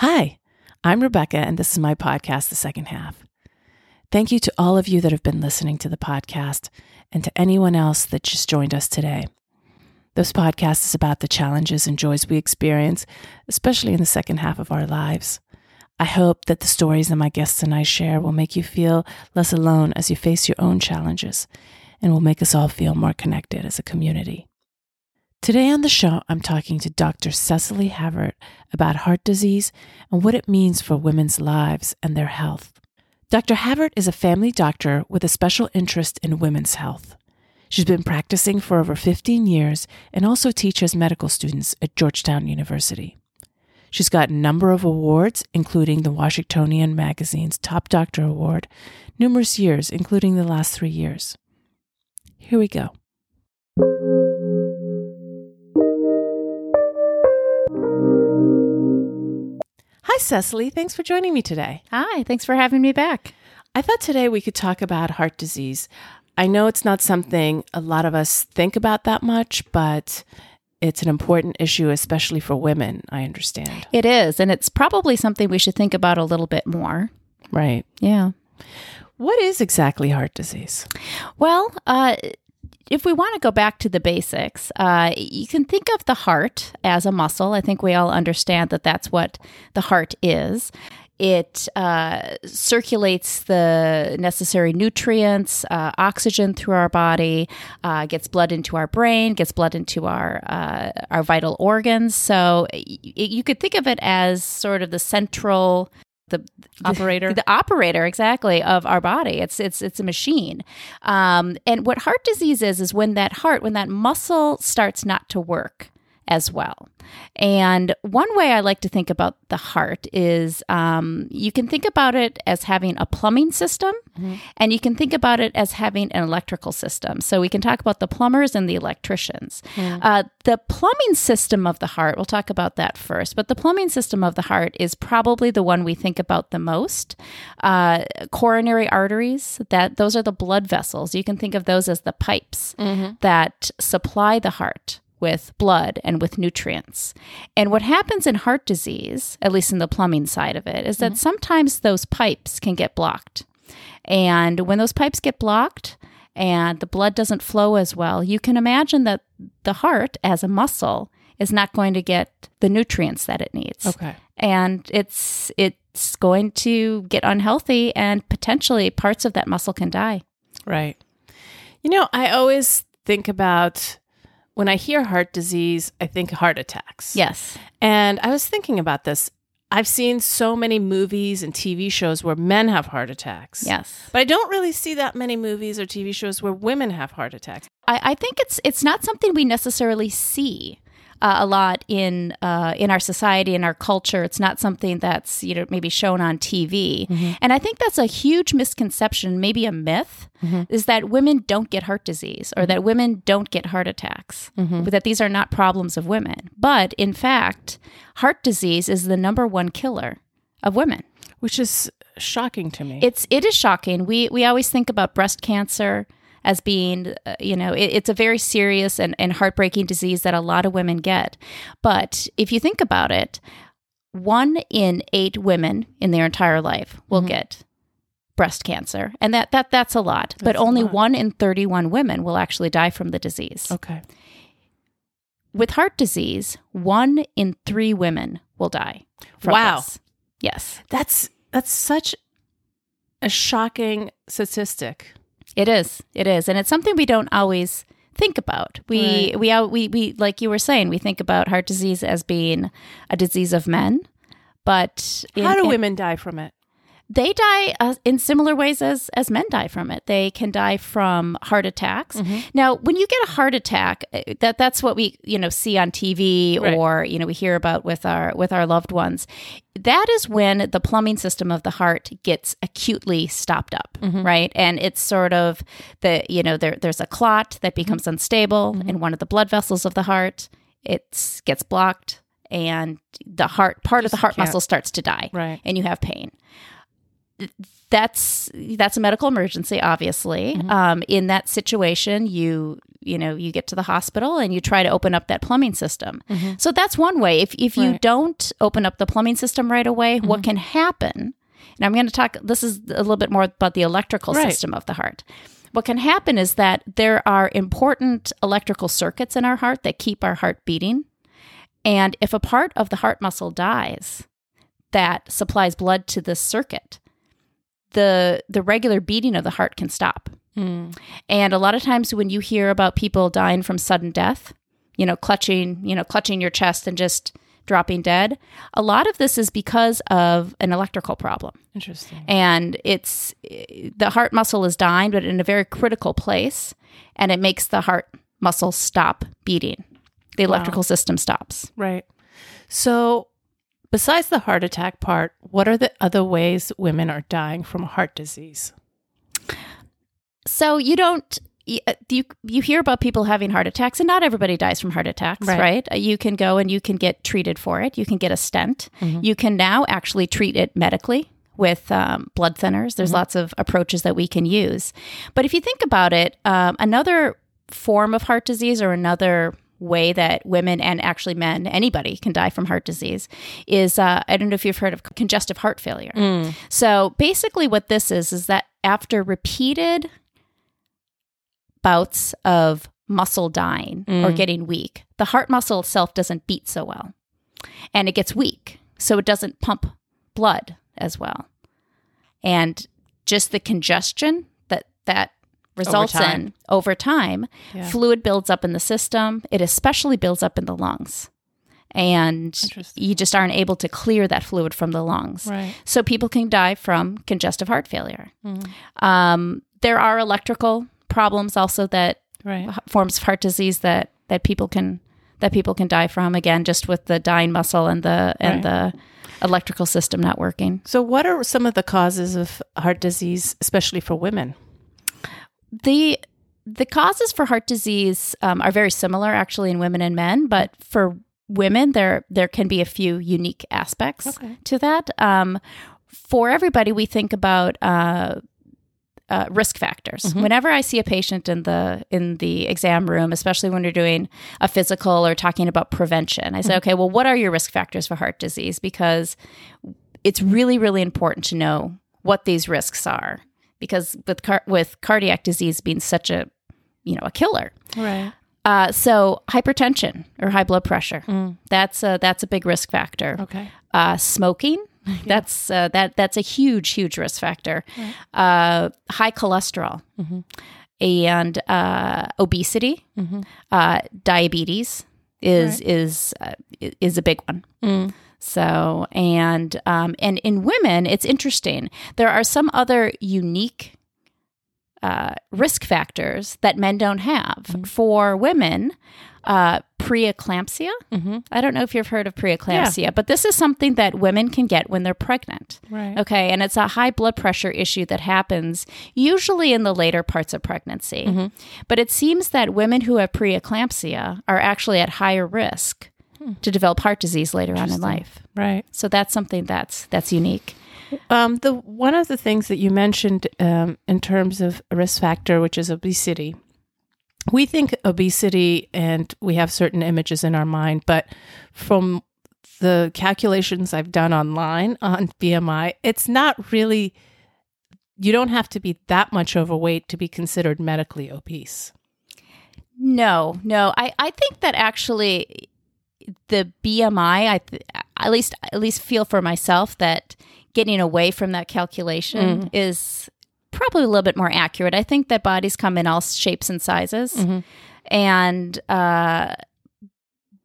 Hi, I'm Rebecca, and this is my podcast, The Second Half. Thank you to all of you that have been listening to the podcast and to anyone else that just joined us today. This podcast is about the challenges and joys we experience, especially in the second half of our lives. I hope that the stories that my guests and I share will make you feel less alone as you face your own challenges and will make us all feel more connected as a community. Today on the show, I'm talking to Dr. Cecily Havert about heart disease and what it means for women's lives and their health. Dr. Havert is a family doctor with a special interest in women's health. She's been practicing for over 15 years and also teaches medical students at Georgetown University. She's got a number of awards, including the Washingtonian Magazine's Top Doctor Award, numerous years, including the last three years. Here we go. Hi, Cecily. Thanks for joining me today. Hi, thanks for having me back. I thought today we could talk about heart disease. I know it's not something a lot of us think about that much, but it's an important issue, especially for women, I understand. It is, and it's probably something we should think about a little bit more. Right. Yeah. What is exactly heart disease? Well, uh, if we want to go back to the basics, uh, you can think of the heart as a muscle. I think we all understand that that's what the heart is. It uh, circulates the necessary nutrients, uh, oxygen through our body, uh, gets blood into our brain, gets blood into our uh, our vital organs. So y- you could think of it as sort of the central the Operator? the, operator exactly of our body. It's it's it's a machine. Um, and what heart disease is is when that heart when that muscle starts not to work as well. And one way i like to think about the heart is um, you can think about it as having a plumbing system and you can think about it as having an electrical system. So we can talk about the plumbers and the electricians. Uh, the plumbing system of the heart we'll talk about that first but the plumbing system of the heart is probably the one we think about the most. Uh, coronary arteries that those are the blood vessels. You can think of those as the pipes that supply the heart with blood and with nutrients. And what happens in heart disease, at least in the plumbing side of it, is that mm-hmm. sometimes those pipes can get blocked. And when those pipes get blocked and the blood doesn't flow as well, you can imagine that the heart, as a muscle, is not going to get the nutrients that it needs. Okay. And it's it's going to get unhealthy and potentially parts of that muscle can die. Right. You know, I always think about when I hear heart disease, I think heart attacks. Yes. And I was thinking about this. I've seen so many movies and TV shows where men have heart attacks. Yes. But I don't really see that many movies or TV shows where women have heart attacks. I, I think it's it's not something we necessarily see uh, a lot in uh, in our society in our culture. It's not something that's you know maybe shown on TV, and I think that's a huge misconception, maybe a myth, is that women don't get heart disease or that women don't get heart attacks. That these are not problems of women, but in fact, heart disease is the number one killer of women. Which is shocking to me. It's it is shocking. We we always think about breast cancer as being, uh, you know, it, it's a very serious and, and heartbreaking disease that a lot of women get. But if you think about it, one in eight women in their entire life will get breast cancer, and that that that's a lot. but That's a only lot. one in thirty-one women will actually die from the disease. okay. With heart disease, one in three women will die. From Wow. this. Yes. That's that's such a shocking statistic. It is. It is, and it's something we don't always think about. We Right. we we we like you were saying, we think about heart disease as being a disease of men, but in- How do in- women die from it? They die uh, in similar ways as as men die from it. They can die from heart attacks. Mm-hmm. Now, when you get a heart attack, uh, that that's what we you know see on TV Right. or you know we hear about with our with our loved ones. That is when the plumbing system of the heart gets acutely stopped up, Mm-hmm. right? And it's sort of the you know there there's a clot that becomes Mm-hmm. unstable in one of the blood vessels of the heart. It gets blocked. And the heart part of the heart muscle starts to die, Right. and you have pain that's that's a medical emergency obviously. Mm-hmm. Um, in that situation you you know you get to the hospital and you try to open up that plumbing system. Mm-hmm. So that's one way. If, if you Right. don't open up the plumbing system right away what mm-hmm. can happen and i'm going to talk this is a little bit more about the electrical Right. system of the heart. What can happen is that there are important electrical circuits in our heart that keep our heart beating. And if a part of the heart muscle dies that supplies blood to this circuit, the the regular beating of the heart can stop. Mm. And a lot of times when you hear about people dying from sudden death, you know, clutching, you know, clutching your chest and just dropping dead, a lot of this is because of an electrical problem. Interesting. And it's the heart muscle is dying but in a very critical place and it makes the heart muscle stop beating. The electrical system stops. Right. So, besides the heart attack part, what are the other ways women are dying from heart disease? So you don't uh, you you hear about people having heart attacks, and not everybody dies from heart attacks, Right. right? Uh, You can go and you can get treated for it. You can get a stent. You can now actually treat it medically with um, blood thinners. There's lots of approaches that we can use. But if you think about it, um, another form of heart disease or another way that women and actually men, anybody can die from heart disease is uh, I don't know if you've heard of congestive heart failure. So basically, what this is is that after repeated bouts of muscle dying or getting weak, the heart muscle itself doesn't beat so well. And it gets weak. So it doesn't pump blood as well. And just the congestion that that results time. in over time, Yeah. fluid builds up in the system. It especially builds up in the lungs. And you just aren't able to clear that fluid from the lungs. Right. So people can die from congestive heart failure. Um, there are electrical problems also that Right. forms of heart disease that that people can that people can die from. Again, just with the dying muscle and the and the electrical system not working. So, what are some of the causes of heart disease, especially for women? The The causes for heart disease um, are very similar, actually, in women and men. But for women, there there can be a few unique aspects Okay. to that. Um, for everybody, we think about uh, uh, risk factors. Whenever I see a patient in the in the exam room, especially when you're doing a physical or talking about prevention, I say, okay, well, what are your risk factors for heart disease? Because it's really, really important to know what these risks are. Because with car- with cardiac disease being such a you know a killer, Right. uh, so hypertension or high blood pressure that's a, that's a big risk factor. Okay. uh, smoking that's uh, that that's a huge huge risk factor. Uh, high cholesterol and uh, obesity uh, diabetes is is uh, is a big one so and um, and in women it's interesting there are some other unique uh, risk factors that men don't have for women uh, preeclampsia Mm-hmm. I don't know if you've heard of preeclampsia, but this is something that women can get when they're pregnant. Right. Okay. And it's a high blood pressure issue that happens usually in the later parts of pregnancy. Mm-hmm. But it seems that women who have preeclampsia are actually at higher risk To develop heart disease later on in life. Right. So that's something that's that's unique. Um, the one of the things that you mentioned um, in terms of a risk factor, which is obesity, we think obesity and we have certain images in our mind, but from the calculations I've done online on BMI, it's not really. You don't have to be that much overweight to be considered medically obese. No, no. I, I think that actually the BMI, I th- at least at least feel for myself that getting away from that calculation mm-hmm. is probably a little bit more accurate. I think that bodies come in all shapes and sizes, mm-hmm. and uh,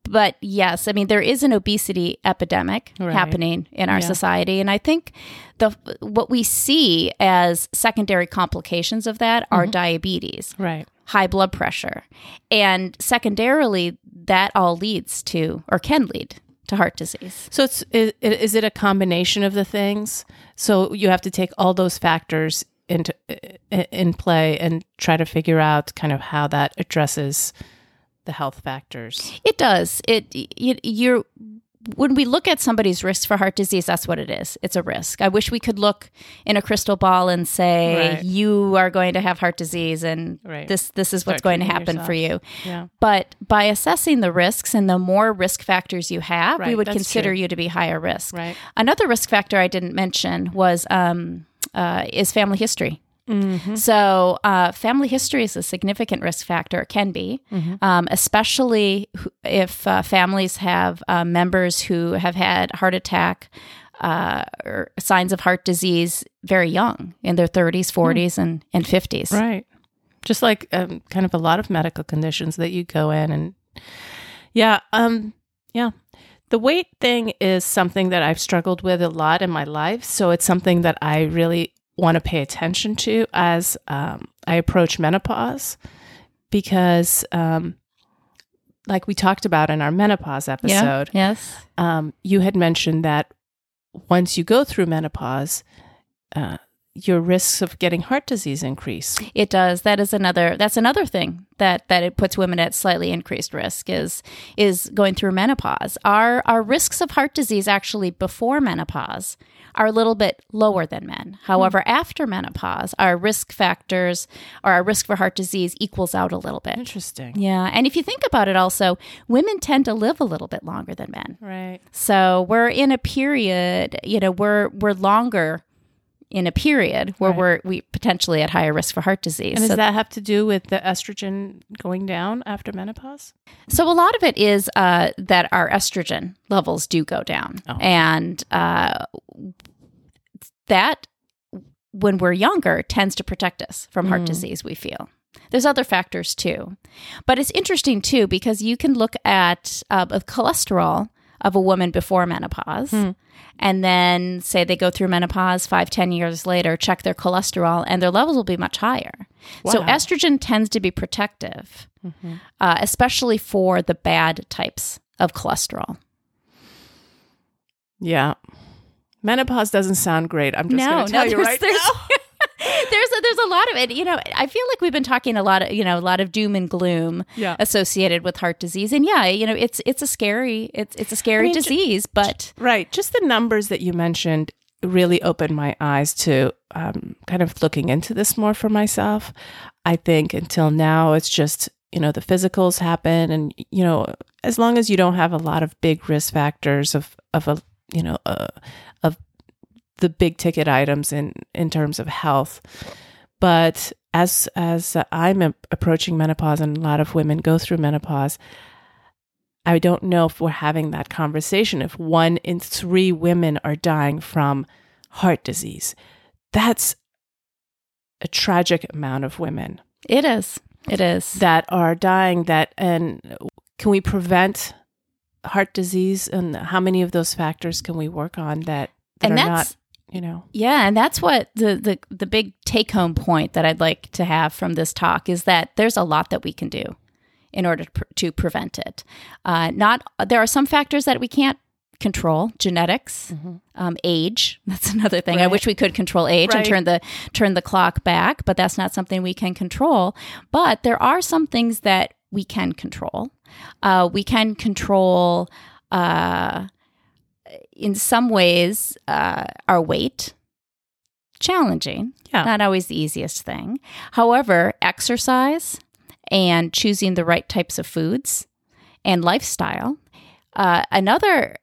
but yes, I mean there is an obesity epidemic Right. happening in our Yeah. society, and I think the what we see as secondary complications of that are mm-hmm. diabetes Right. high blood pressure. And secondarily, that all leads to or can lead to heart disease. So it's is, is it a combination of the things? So you have to take all those factors into in play and try to figure out kind of how that addresses the health factors. It does. It you, you're when we look at somebody's risk for heart disease, that's what it is. It's a risk. I wish we could look in a crystal ball and say Right. you are going to have heart disease and Right. this this is Start what's going to happen for you. Yeah. But by assessing the risks and the more risk factors you have, we would that's consider true. you to be higher risk. Right. Another risk factor I didn't mention was um, uh, is family history. Mm-hmm. So, uh, family history is a significant risk factor. It can be, Mm-hmm. um, especially if uh, families have uh, members who have had heart attack uh, or signs of heart disease very young, in their 30s, 40s, and, and 50s. Hmm. Right. Just like um, kind of a lot of medical conditions that you go in and yeah, um yeah. The weight thing is something that I've struggled with a lot in my life, so it's something that I really want to pay attention to as um, I approach menopause because um like we talked about in our menopause Yeah. episode, Yes. um, you had mentioned that once you go through menopause, uh, your risks of getting heart disease increase. It does. That is another. That's another thing that that it puts women at slightly increased risk is is going through menopause. Our our risks of heart disease actually before menopause are a little bit lower than men. However, hmm. after menopause, our risk factors or our risk for heart disease equals out a little bit. Interesting. Yeah, and if you think about it, also women tend to live a little bit longer than men. Right. So we're in a period, you know, we're we're longer in a period where Right. we're we potentially at higher risk for heart disease. And does So, that have to do with the estrogen going down after menopause? so a lot of it is uh, that our estrogen levels do go down, Oh. and uh, that when we're younger tends to protect us from heart Mm. disease. We feel. There's other factors too, but it's interesting too because you can look at uh, cholesterol of a woman before menopause, Hmm. and then say they go through menopause five, ten years later, check their cholesterol, and their levels will be much higher. So estrogen tends to be protective, Mhm. uh, especially for the bad types of cholesterol. Yeah. Menopause doesn't sound great. I'm just No, going to tell no, you right now. there's a, there's a lot of it. You know, I feel like we've been talking a lot of you know a lot of doom and gloom Yeah. associated with heart disease, and yeah, you know, it's it's a scary it's it's a scary mean, ju- disease, but Right. Just the numbers that you mentioned really opened my eyes to um, kind of looking into this more for myself. I think until now, it's just, you know, the physicals happen. And, you know, as long as you don't have a lot of big risk factors of, of a, you know, uh, of the big ticket items in, in terms of health. But as, as I'm approaching menopause and a lot of women go through menopause, I don't know if we're having that conversation. If one in three women are dying from heart disease, that's a tragic amount of women it is it is that are dying. That and can we prevent heart disease? And how many of those factors can we work on that that and are that's not? You know, Yeah, and that's what the the the big take home point that I'd like to have from this talk is that there's a lot that we can do in order to, pre- to prevent it. Uh, not there are some factors that we can't control, genetics, um, age. That's another thing. I wish we could control age and turn the turn the clock back, but that's not something we can control. But there are some things that we can control. Uh, we can control. Uh, in some ways, uh, our weight. Challenging, Yeah. not always the easiest thing. However, exercise and choosing the right types of foods and lifestyle. Uh, another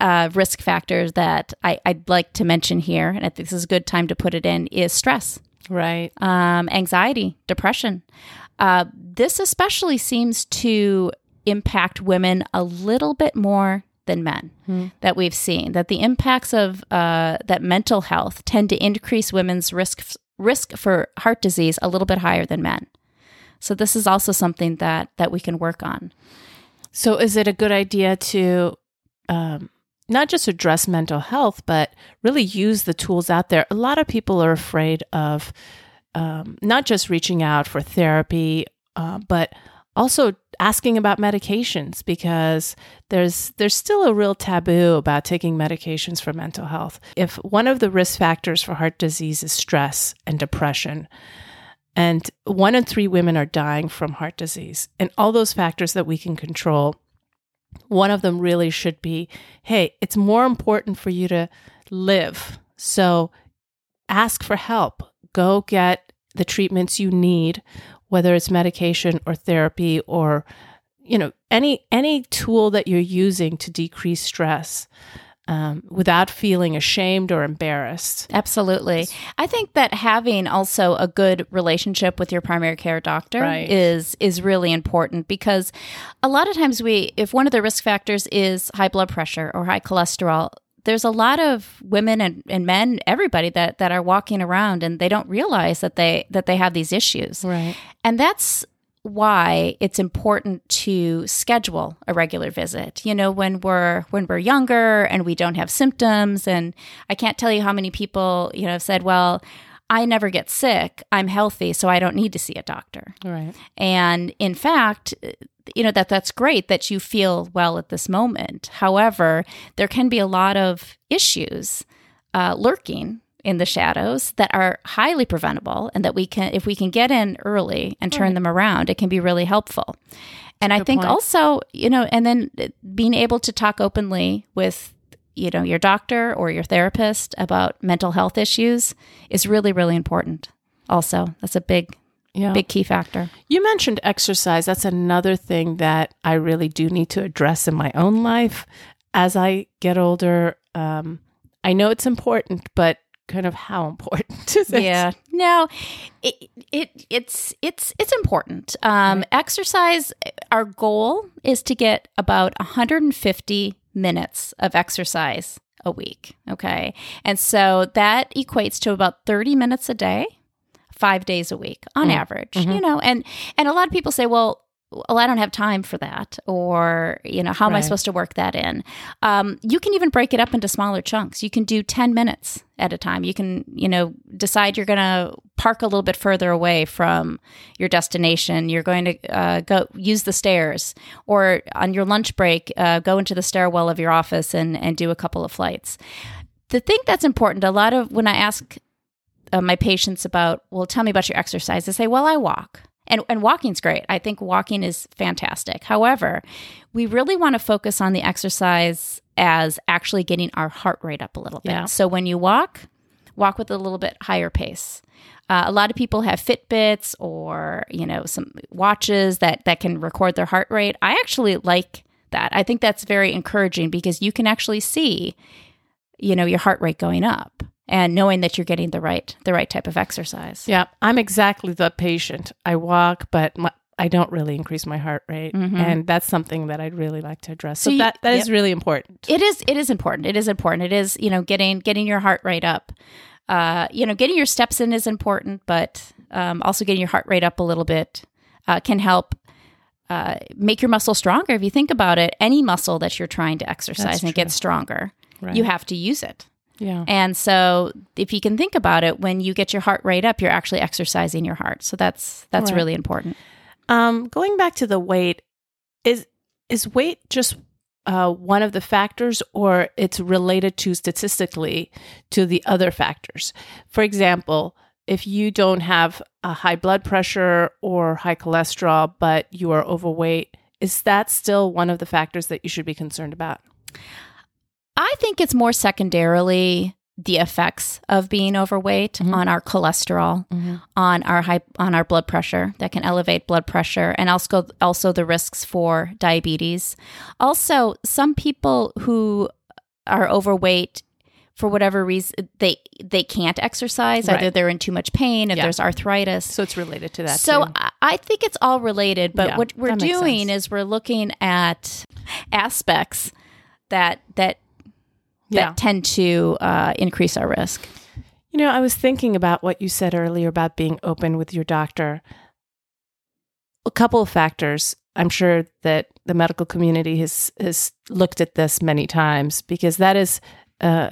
uh, risk factor that I, I'd like to mention here, and I think this is a good time to put it in, is stress right? um, anxiety, depression. Uh, this especially seems to impact women a little bit more than men Hmm. that we've seen. That the impacts of uh, that mental health tend to increase women's risk risk for heart disease a little bit higher than men. So this is also something that that we can work on. So, is it a good idea to um, not just address mental health, but really use the tools out there? A lot of people are afraid of um, not just reaching out for therapy, uh, but also asking about medications because there's there's still a real taboo about taking medications for mental health. If one of the risk factors for heart disease is stress and depression, and one in three women are dying from heart disease, and all those factors that we can control one of them really should be hey, it's more important for you to live. So ask for help. Go get the treatments you need, whether it's medication or therapy or you know any any tool that you're using to decrease stress um, without feeling ashamed or embarrassed. Absolutely. I think that having also a good relationship with your primary care doctor Right. is is really important because a lot of times we if one of the risk factors is high blood pressure or high cholesterol, there's a lot of women and, and men, everybody that that are walking around and they don't realize that they that they have these issues. Right. And that's why it's important to schedule a regular visit. You know, when we're when we're younger and we don't have symptoms and I can't tell you how many people, you know, have said, "Well, I never get sick. I'm healthy, so I don't need to see a doctor." Right. And in fact, you know that that's great that you feel well at this moment. However, there can be a lot of issues uh, lurking in the shadows that are highly preventable, and that we can, if we can get in early and turn Right. them around, it can be really helpful. And I think point. also, you know, and then being able to talk openly with you know your doctor or your therapist about mental health issues is really really important also that's a big Yeah. big key factor You mentioned exercise. That's another thing that I really do need to address in my own life as I get older. Um, I know it's important, but kind of how important is it? Yeah. No, it, it it's it's it's important. Um, Exercise. Our goal is to get about 150 minutes of exercise a week. Okay, and so that equates to about 30 minutes a day, five days a week on mm-hmm. average. Mm-hmm. You know, and and a lot of people say, well. Well, I don't have time for that, or you know, how am I supposed to work that in? Um, you can even break it up into smaller chunks. You can do ten minutes at a time. You can, you know, decide you're going to park a little bit further away from your destination. You're going to uh, go use the stairs, or on your lunch break, uh, go into the stairwell of your office and and do a couple of flights. The thing that's important, a lot of when I ask uh, my patients about, well, tell me about your exercise, they say, well, I walk. And, and walking's great. I think walking is fantastic. However, we really want to focus on the exercise as actually getting our heart rate up a little bit. Yeah. So when you walk, walk with a little bit higher pace. Uh, a lot of people have Fitbits or you know some watches that that can record their heart rate. I actually like that. I think that's very encouraging because you can actually see, you know, your heart rate going up and knowing that you're getting the right the right type of exercise. Yeah, I'm exactly the patient. I walk, but my, I don't really increase my heart rate, and that's something that I'd really like to address. So, Mm-hmm. So you- that that is yep. really important. It is it is important. It is important. It is, you know, getting getting your heart rate up. Uh, you know, getting your steps in is important, but um, also getting your heart rate up a little bit uh, can help uh, make your muscle stronger. If you think about it, any muscle that you're trying to exercise That's and true. get stronger, Right. you have to use it. Yeah. And so, if you can think about it, when you get your heart rate up, you're actually exercising your heart. So that's that's Right. really important. Um, going back to the weight, is is weight just uh, one of the factors, or it's related to statistically to the other factors? For example, if you don't have a high blood pressure or high cholesterol, but you are overweight, is that still one of the factors that you should be concerned about? I think it's more secondarily the effects of being overweight Mhm. on our cholesterol, on our high, on our blood pressure that can elevate blood pressure, and also also the risks for diabetes. Also, some people who are overweight for whatever reason they they can't exercise either they're in too much pain if Yeah. there's arthritis So it's related to that. so too. I- I think it's all related, but Yeah, what we're doing sense. is we're looking at aspects that that yeah. that tend to uh, increase our risk. You know, I was thinking about what you said earlier about being open with your doctor. A couple of factors. I'm sure that the medical community has has looked at this many times because that is, uh,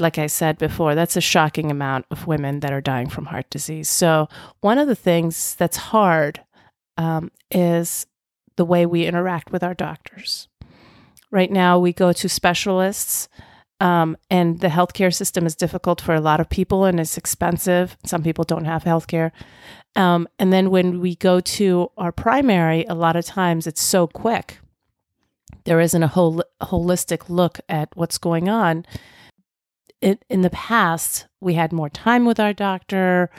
like I said before, that's a shocking amount of women that are dying from heart disease. So one of the things that's hard um, is the way we interact with our doctors. Right now, we go to specialists um, and the healthcare system is difficult for a lot of people and it's expensive. Some people don't have healthcare. Um, and then when we go to our primary, a lot of times it's so quick. there isn't a whole holistic look at what's going on. In, in the past, we had more time with our doctor.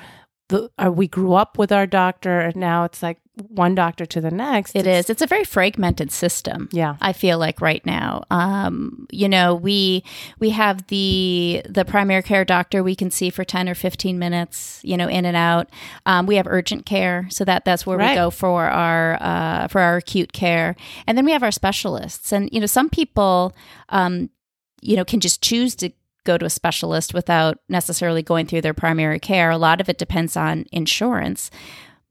The, uh, we grew up with our doctor, and now it's like one doctor to the next. It is. It's a very fragmented system. Yeah. I feel like right now. Um, you know, we we have the the primary care doctor we can see for 10 or 15 minutes, you know, in and out. Um, we have urgent care, so that that's where Right. we go for our uh, for our acute care. And then we have our specialists. And you know, some people um, you know, can just choose to go to a specialist without necessarily going through their primary care. A lot of it depends on insurance.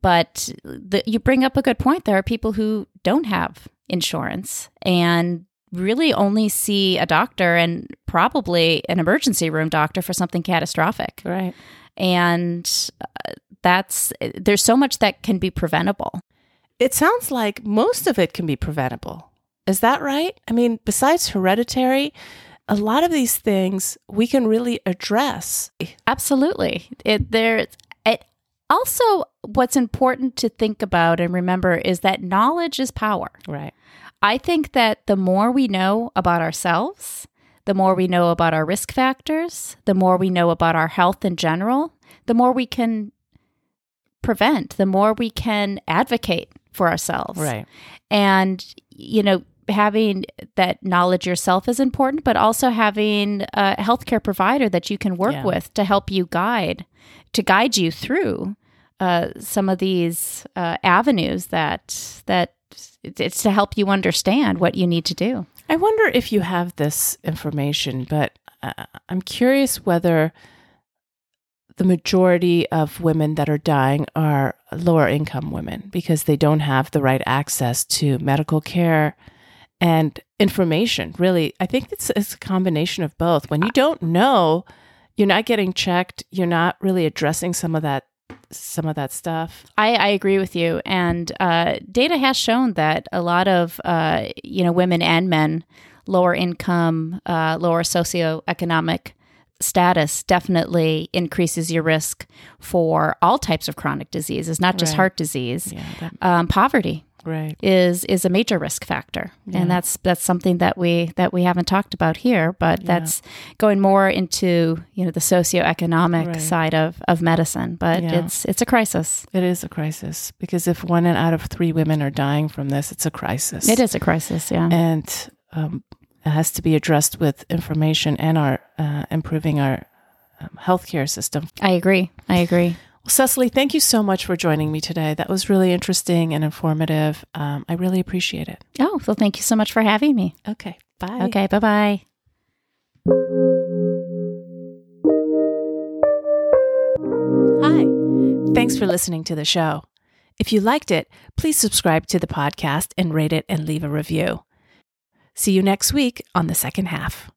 But the, you bring up a good point. There are people who don't have insurance and really only see a doctor and probably an emergency room doctor for something catastrophic. Right. And uh, that's there's so much that can be preventable. It sounds like most of it can be preventable. Is that right? I mean, besides hereditary, a lot of these things we can really address. Absolutely. It there also what's important to think about and remember is that knowledge is power. Right. I think that the more we know about ourselves, the more we know about our risk factors, the more we know about our health in general, the more we can prevent, the more we can advocate for ourselves. Right. And, you know, having that knowledge yourself is important, but also having a healthcare provider that you can work Yeah. with to help you guide, to guide you through uh, some of these uh, avenues that that it's to help you understand what you need to do. I wonder if you have this information, but uh, I'm curious whether the majority of women that are dying are lower income women because they don't have the right access to medical care and information. Really, I think it's, it's a combination of both. When you don't know, you're not getting checked, you're not really addressing some of that some of that stuff. I, I agree with you, and uh, data has shown that a lot of uh, you know women and men, lower income, uh, lower socioeconomic status, definitely increases your risk for all types of chronic diseases, not just Right. heart disease. Yeah, that, Um, poverty right. is is a major risk factor, Yeah. and that's that's something that we that we haven't talked about here, but Yeah. that's going more into you know the socioeconomic Right. side of of medicine. But Yeah. it's it's a crisis. It is a crisis because if one out of three women are dying from this, it's a crisis. It is a crisis, yeah. and um, it has to be addressed with information and our uh, improving our um, healthcare system. I agree. I agree. Cecily, thank you so much for joining me today. That was really interesting and informative. Um, I really appreciate it. Oh, well, thank you so much for having me. Okay, bye. Okay, bye bye. Hi. Thanks for listening to the show. If you liked it, please subscribe to the podcast and rate it and leave a review. See you next week on the second half.